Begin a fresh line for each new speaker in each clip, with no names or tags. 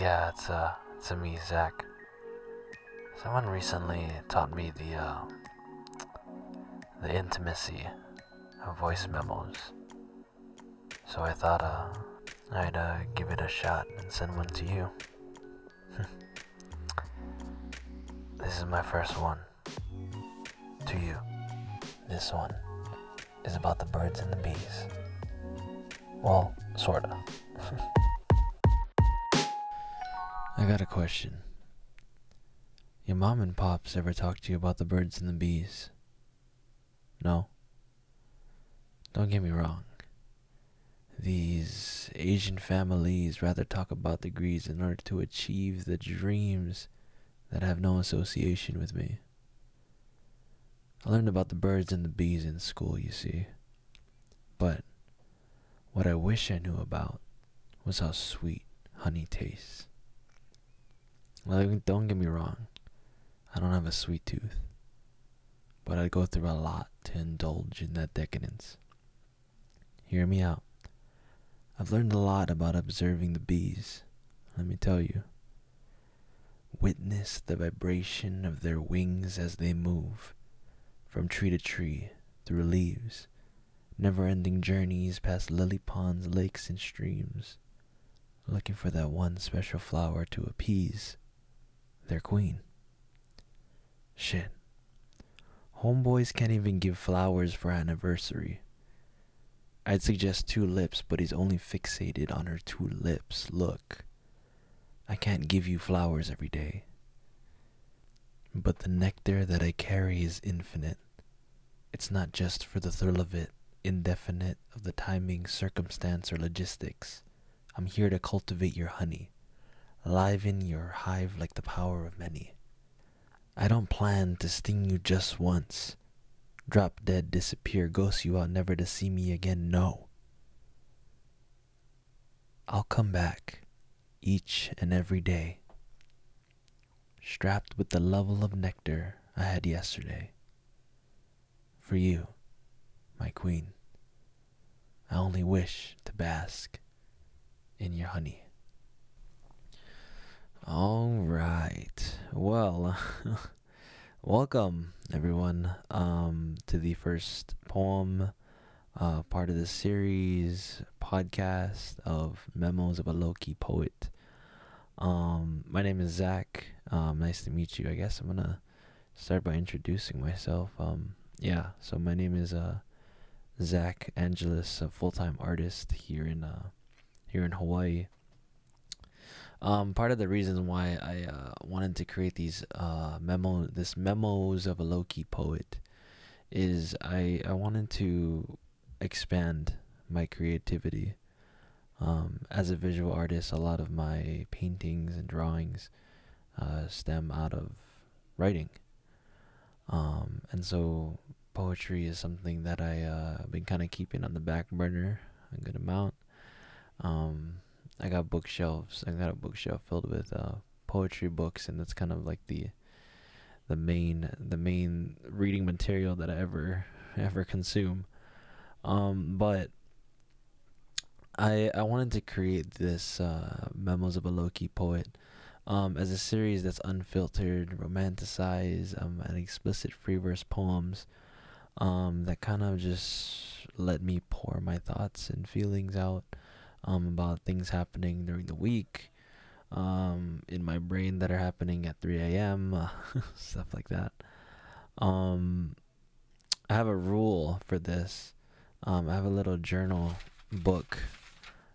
Yeah, it's uh, it's a me, Zach. Someone recently taught me the uh, the intimacy of voice memos. So I thought uh, I'd uh, give it a shot and send one to you. this is my first one. To you. This one is about the birds and the bees. Well, sorta. I got a question. Your mom and pops ever talk to you about the birds and the bees? No? Don't get me wrong. These Asian families rather talk about degrees in order to achieve the dreams that have no association with me. I learned about the birds and the bees in school, you see. But what I wish I knew about was how sweet honey tastes. Like, don't get me wrong, I don't have a sweet tooth, but I go through a lot to indulge in that decadence. Hear me out. I've learned a lot about observing the bees, let me tell you. Witness the vibration of their wings as they move from tree to tree through leaves, never ending journeys past lily ponds, lakes, and streams, looking for that one special flower to appease their queen. Shit. Homeboys can't even give flowers for anniversary. I'd suggest two lips, but he's only fixated on her two lips. Look, I can't give you flowers every day. But the nectar that I carry is infinite. It's not just for the thrill of it, indefinite of the timing, circumstance, or logistics. I'm here to cultivate your honey, liven your hive like the power of many. I don't plan to sting you just once, drop dead, disappear, ghost you out never to see me again. No. I'll come back each and every day, strapped with the level of nectar I had yesterday. For you, my queen, I only wish to bask in your honey. All right. Well, welcome everyone um, to the first poem uh, part of the series podcast of Memos of a Low Key Poet. Um, my name is Zach. Um, nice to meet you. I guess I'm gonna start by introducing myself. Um, yeah. So my name is uh, Zach Angeles, a full-time artist here in uh, here in Hawaii. Um, part of the reason why I uh, wanted to create these uh, memo, this memos of a low key poet, is I I wanted to expand my creativity. Um, as a visual artist, a lot of my paintings and drawings uh, stem out of writing, um, and so poetry is something that I uh, been kind of keeping on the back burner a good amount. Um, I got bookshelves. I got a bookshelf filled with uh, poetry books, and that's kind of like the the main the main reading material that I ever ever consume. Um, but I I wanted to create this uh, memos of a low key poet um, as a series that's unfiltered, romanticized, um, and explicit free verse poems um, that kind of just let me pour my thoughts and feelings out um, about things happening during the week um, in my brain that are happening at 3 a.m., uh, stuff like that. Um, I have a rule for this. Um, I have a little journal book,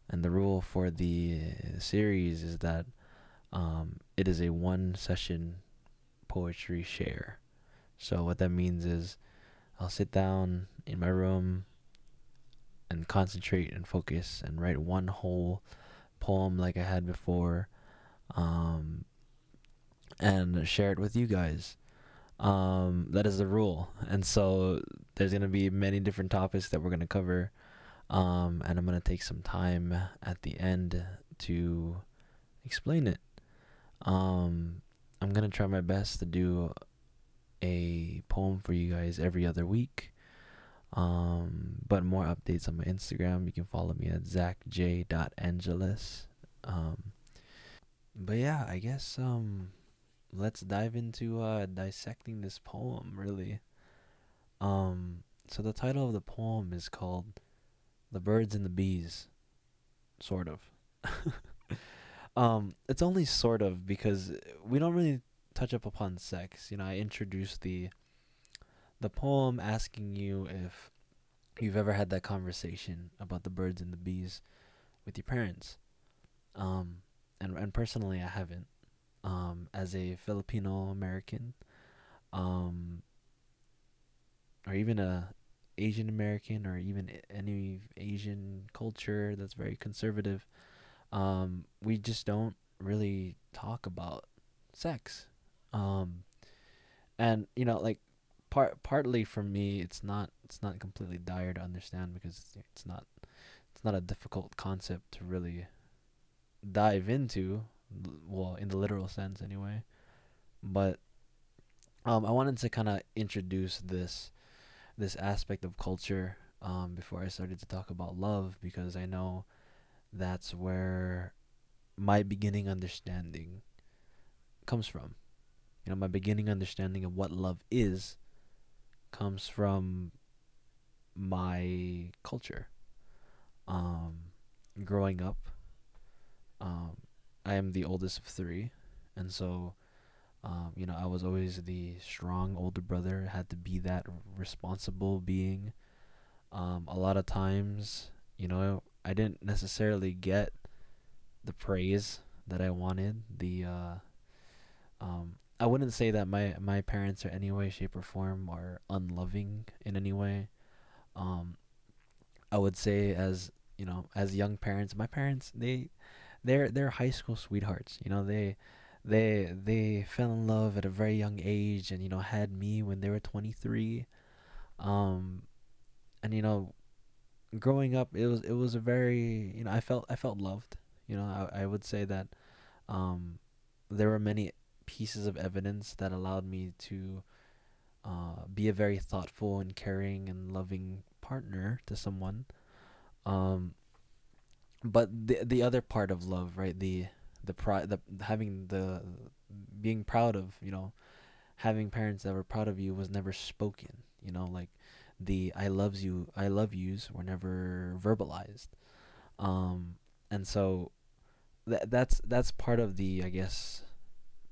and the rule for the series is that um, it is a one session poetry share. So, what that means is I'll sit down in my room and concentrate and focus and write one whole poem like I had before um, and share it with you guys. Um, that is the rule. And so there's going to be many different topics that we're going to cover. Um, and I'm going to take some time at the end to explain it. Um, I'm going to try my best to do a poem for you guys every other week. Um, but more updates on my Instagram. You can follow me at zachj.angeles. Um, but yeah, I guess um let's dive into uh dissecting this poem really. Um so the title of the poem is called The Birds and the Bees, sort of. um it's only sort of because we don't really touch up upon sex. You know, I introduced the the poem asking you if you've ever had that conversation about the birds and the bees with your parents. Um, and and personally, I haven't. Um, as a Filipino American, um, or even a Asian American, or even any Asian culture that's very conservative, um, we just don't really talk about sex. Um, and you know, like part partly for me, it's not it's not completely dire to understand because it's not it's not a difficult concept to really dive into, well, in the literal sense anyway. But um, I wanted to kind of introduce this this aspect of culture um, before I started to talk about love because I know that's where my beginning understanding comes from. You know, my beginning understanding of what love is comes from my culture. Um, growing up, um, I am the oldest of three, and so um, you know I was always the strong older brother. Had to be that responsible being. Um, a lot of times, you know, I didn't necessarily get the praise that I wanted. The uh, um, I wouldn't say that my my parents are any way, shape, or form are unloving in any way. Um, I would say as you know, as young parents, my parents they they're they're high school sweethearts. You know, they they they fell in love at a very young age, and you know had me when they were 23. Um, and you know, growing up, it was it was a very you know I felt I felt loved. You know, I I would say that um, there were many pieces of evidence that allowed me to uh, be a very thoughtful and caring and loving partner to someone. Um, but the the other part of love, right? The the pride, the having the being proud of, you know, having parents that were proud of you was never spoken. You know, like the I loves you, I love yous were never verbalized. Um, and so that that's that's part of the I guess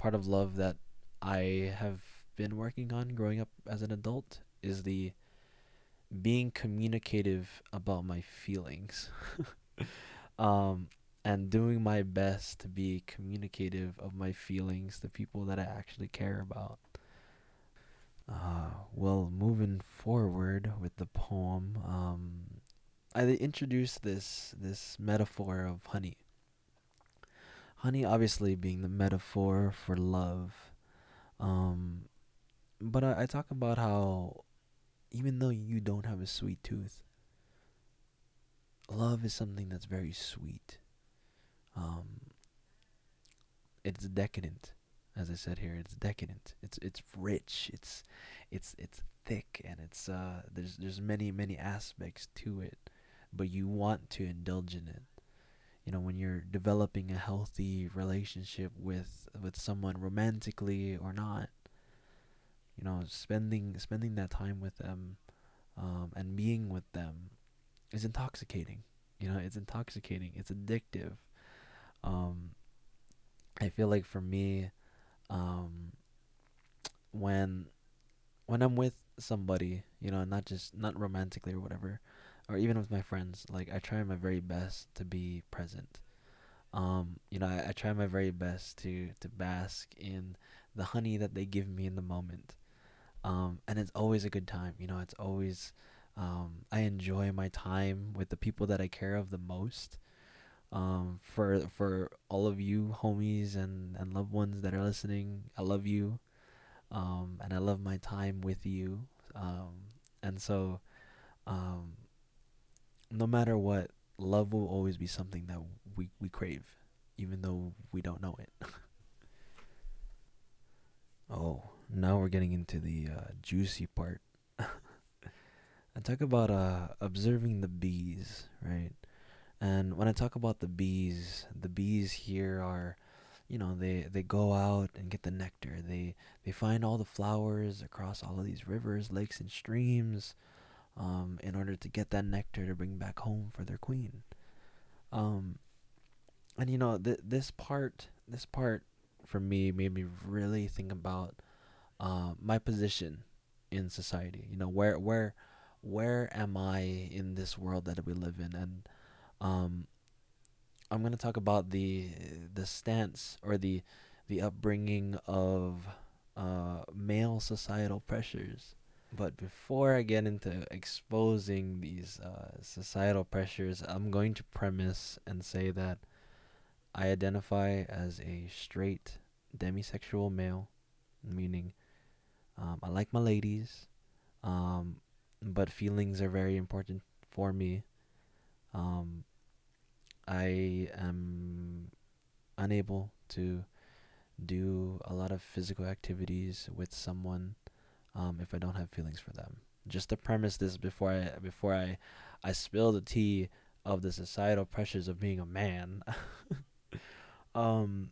part of love that I have been working on growing up as an adult is the being communicative about my feelings. um, and doing my best to be communicative of my feelings to people that I actually care about. Uh, well, moving forward with the poem, um, I introduced this this metaphor of honey. Honey, obviously, being the metaphor for love. Um, but I, I talk about how even though you don't have a sweet tooth, love is something that's very sweet. Um, it's decadent, as I said here. It's decadent. It's it's rich. It's it's it's thick, and it's uh there's there's many many aspects to it, but you want to indulge in it you know when you're developing a healthy relationship with with someone romantically or not you know spending spending that time with them um, and being with them is intoxicating. You know it's intoxicating. It's addictive. Um, i feel like for me um, when when i'm with somebody you know not just not romantically or whatever or even with my friends, like I try my very best to be present. Um, you know, I, I try my very best to to bask in the honey that they give me in the moment. Um, and it's always a good time. You know, it's always um, I enjoy my time with the people that I care of the most. Um, for for all of you homies and, and loved ones that are listening, I love you. Um, and I love my time with you. Um, and so um, no matter what, love will always be something that we, we crave, even though we don't know it. oh, now we're getting into the uh, juicy part. I talk about uh, observing the bees, right? And when I talk about the bees, the bees here are, you know they they go out and get the nectar they they find all the flowers across all of these rivers lakes and streams um, in order to get that nectar to bring back home for their queen um, and you know th- this part this part for me made me really think about uh, my position in society you know where where where am i in this world that we live in and um, I'm going to talk about the the stance or the the upbringing of uh, male societal pressures. But before I get into exposing these uh, societal pressures, I'm going to premise and say that I identify as a straight demisexual male, meaning um, I like my ladies, um, but feelings are very important for me. Um, I am unable to do a lot of physical activities with someone um, if I don't have feelings for them. Just to premise this before I before I I spill the tea of the societal pressures of being a man. um,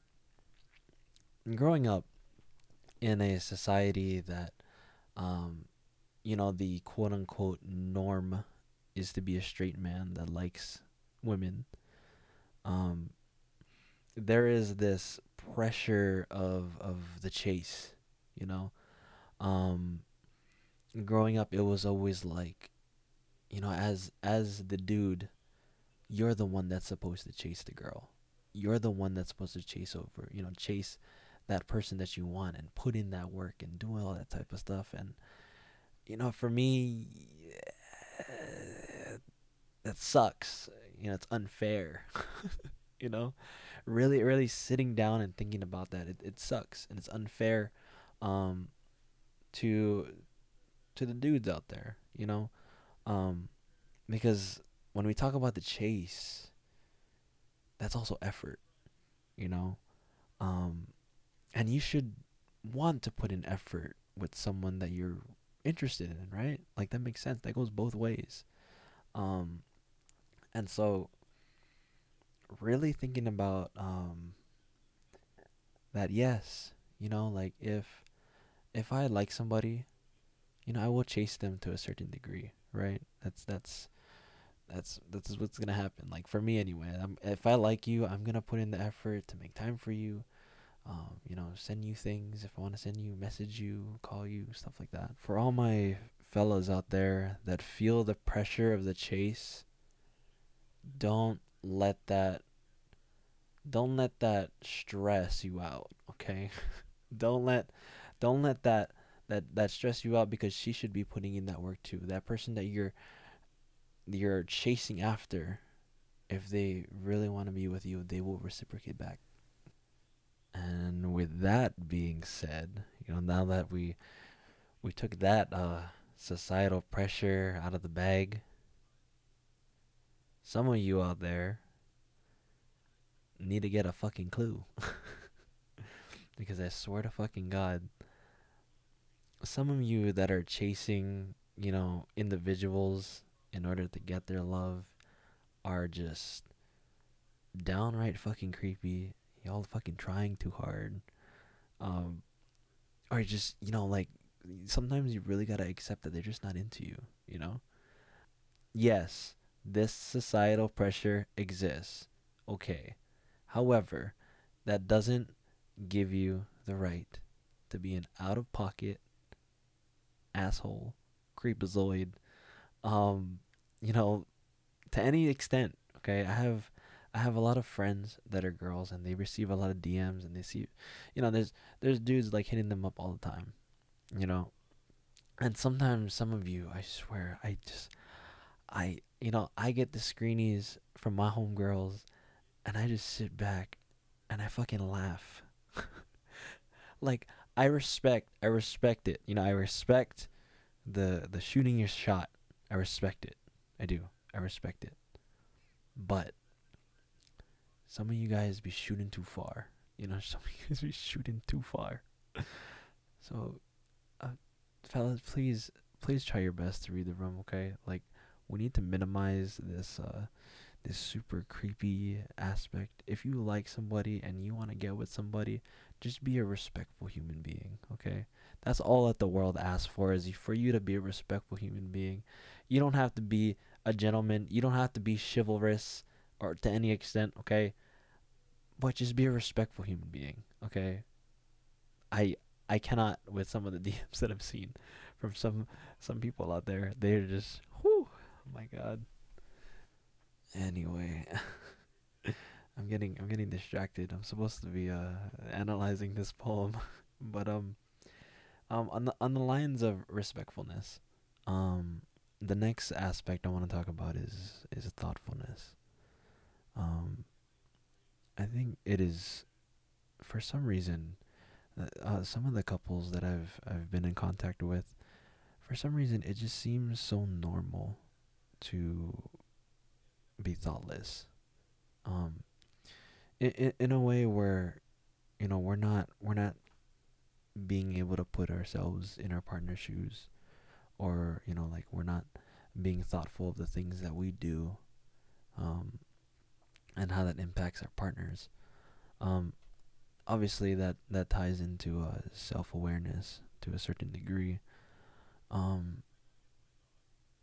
growing up in a society that um, you know the quote unquote norm is to be a straight man that likes women um, there is this pressure of of the chase, you know. Um, growing up, it was always like, you know, as as the dude, you're the one that's supposed to chase the girl. You're the one that's supposed to chase over, you know, chase that person that you want and put in that work and do all that type of stuff. And you know, for me, that sucks. You know, it's unfair. you know really really sitting down and thinking about that it, it sucks and it's unfair um to to the dudes out there you know? Um because when we talk about the chase that's also effort you know? Um and you should want to put in effort with someone that you're interested in right? Like that makes sense. That goes both ways. Um and so really thinking about um that yes, you know, like if if I like somebody, you know, I will chase them to a certain degree, right? That's that's that's that's what's gonna happen. Like for me anyway. I'm, if I like you, I'm gonna put in the effort to make time for you. Um, you know, send you things if I want to send you, message you, call you, stuff like that. For all my fellas out there that feel the pressure of the chase, don't let that don't let that stress you out, okay? don't let don't let that that that stress you out because she should be putting in that work too. That person that you're you're chasing after, if they really want to be with you, they will reciprocate back. And with that being said, you know, now that we we took that uh, societal pressure out of the bag, some of you out there need to get a fucking clue. because I swear to fucking God, some of you that are chasing, you know, individuals in order to get their love are just downright fucking creepy. Y'all fucking trying too hard. Um, or just, you know, like, sometimes you really gotta accept that they're just not into you, you know? Yes, this societal pressure exists. Okay. However, that doesn't give you the right to be an out of pocket asshole, creepazoid, um, you know, to any extent. Okay, I have I have a lot of friends that are girls and they receive a lot of DMs and they see you know, there's there's dudes like hitting them up all the time. You know. And sometimes some of you, I swear, I just I you know, I get the screenies from my homegirls and I just sit back and I fucking laugh. like I respect I respect it. You know, I respect the the shooting your shot. I respect it. I do. I respect it. But some of you guys be shooting too far. You know, some of you guys be shooting too far. so uh, fellas, please please try your best to read the room, okay? Like we need to minimize this uh this super creepy aspect. If you like somebody and you want to get with somebody, just be a respectful human being, okay? That's all that the world asks for is for you to be a respectful human being. You don't have to be a gentleman. You don't have to be chivalrous or to any extent, okay? But just be a respectful human being, okay? I I cannot with some of the DMs that I've seen from some some people out there. They're just whew, oh my god. Anyway, I'm getting I'm getting distracted. I'm supposed to be uh analyzing this poem, but um um on the on the lines of respectfulness, um the next aspect I want to talk about is is thoughtfulness. Um I think it is for some reason uh, uh some of the couples that I've I've been in contact with for some reason it just seems so normal to be thoughtless. Um, in, in a way where, you know, we're not we're not being able to put ourselves in our partner's shoes, or you know, like we're not being thoughtful of the things that we do, um, and how that impacts our partners. Um, obviously that that ties into uh, self awareness to a certain degree. Um,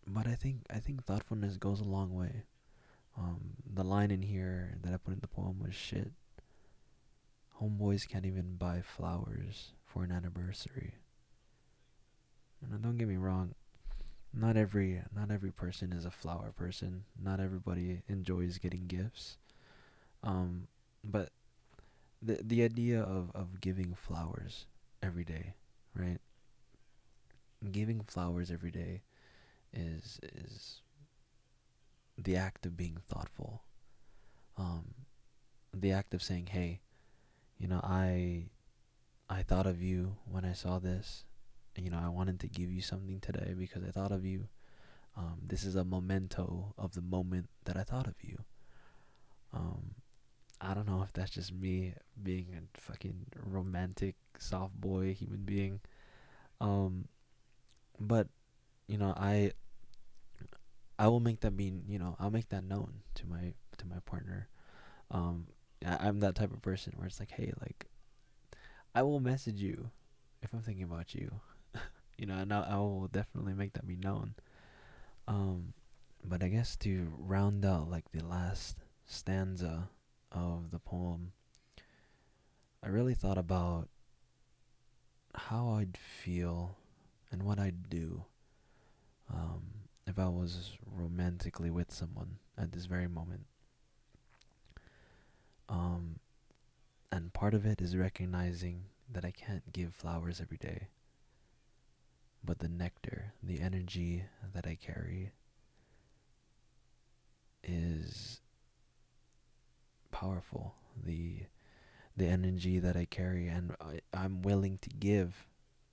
but I think I think thoughtfulness goes a long way. Um, the line in here that I put in the poem was shit. Homeboys can't even buy flowers for an anniversary. And don't get me wrong, not every not every person is a flower person. Not everybody enjoys getting gifts. Um, but the the idea of, of giving flowers every day, right? Giving flowers every day is is the act of being thoughtful. Um, the act of saying, "Hey, you know, I I thought of you when I saw this. You know, I wanted to give you something today because I thought of you. Um, this is a memento of the moment that I thought of you. Um, I don't know if that's just me being a fucking romantic soft boy human being. Um, but you know, I I will make that be you know I'll make that known to my to my partner. Um, I, I'm that type of person where it's like, hey, like I will message you if I'm thinking about you. you know, and I, I will definitely make that be known. Um, but I guess to round out like the last stanza of the poem, I really thought about how I'd feel and what I'd do um, if I was romantically with someone at this very moment. Um, and part of it is recognizing that I can't give flowers every day. But the nectar, the energy that I carry, is powerful. The the energy that I carry and I, I'm willing to give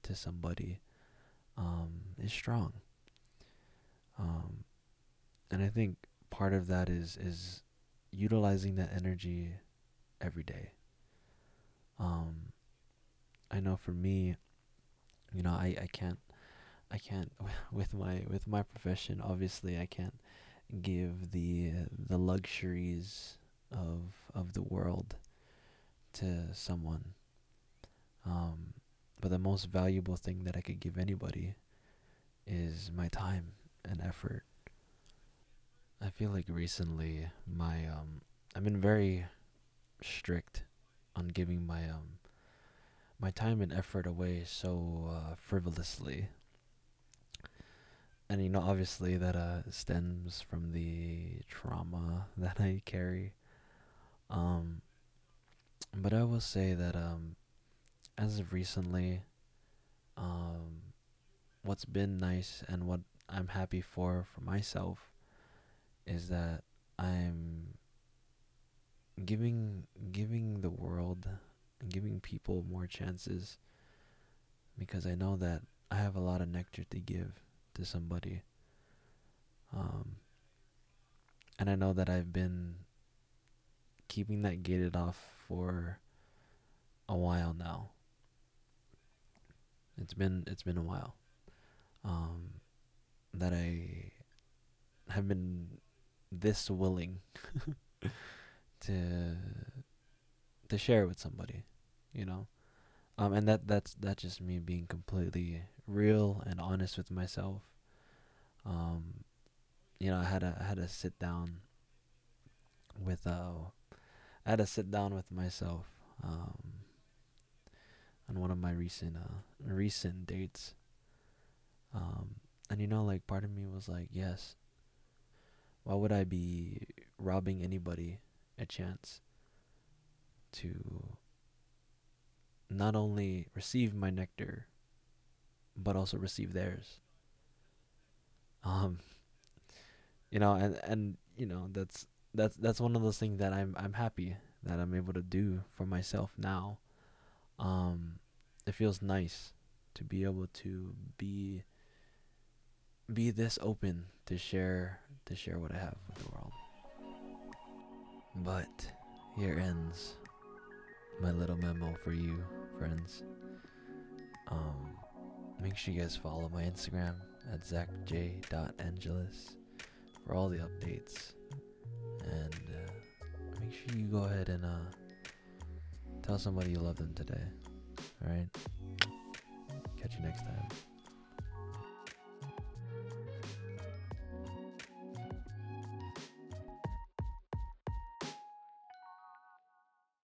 to somebody um, is strong. Um, and I think part of that is is utilizing that energy every day. Um, I know for me, you know, I, I can't I can't with my with my profession. Obviously, I can't give the the luxuries of of the world to someone. Um, but the most valuable thing that I could give anybody is my time and effort. I feel like recently my um I've been very strict on giving my um my time and effort away so uh, frivolously. And you know obviously that uh stems from the trauma that I carry. Um but I will say that um as of recently um what's been nice and what I'm happy for for myself is that I'm giving giving the world and giving people more chances because I know that I have a lot of nectar to give to somebody. Um, and I know that I've been keeping that gated off for a while now. It's been it's been a while. Um, that I have been this willing to to share with somebody, you know. Um, and that that's that's just me being completely real and honest with myself. Um, you know, I had to had to sit down with uh, I had to sit down with myself um, on one of my recent uh recent dates. Um, and you know, like part of me was like, yes. Why would I be robbing anybody a chance to not only receive my nectar, but also receive theirs? Um, you know, and and you know that's that's that's one of those things that I'm I'm happy that I'm able to do for myself now. Um, it feels nice to be able to be be this open to share to share what I have with the world. But here ends my little memo for you, friends. Um, make sure you guys follow my Instagram at zachj.angeles for all the updates. And uh, make sure you go ahead and uh, tell somebody you love them today. Alright? Catch you next time.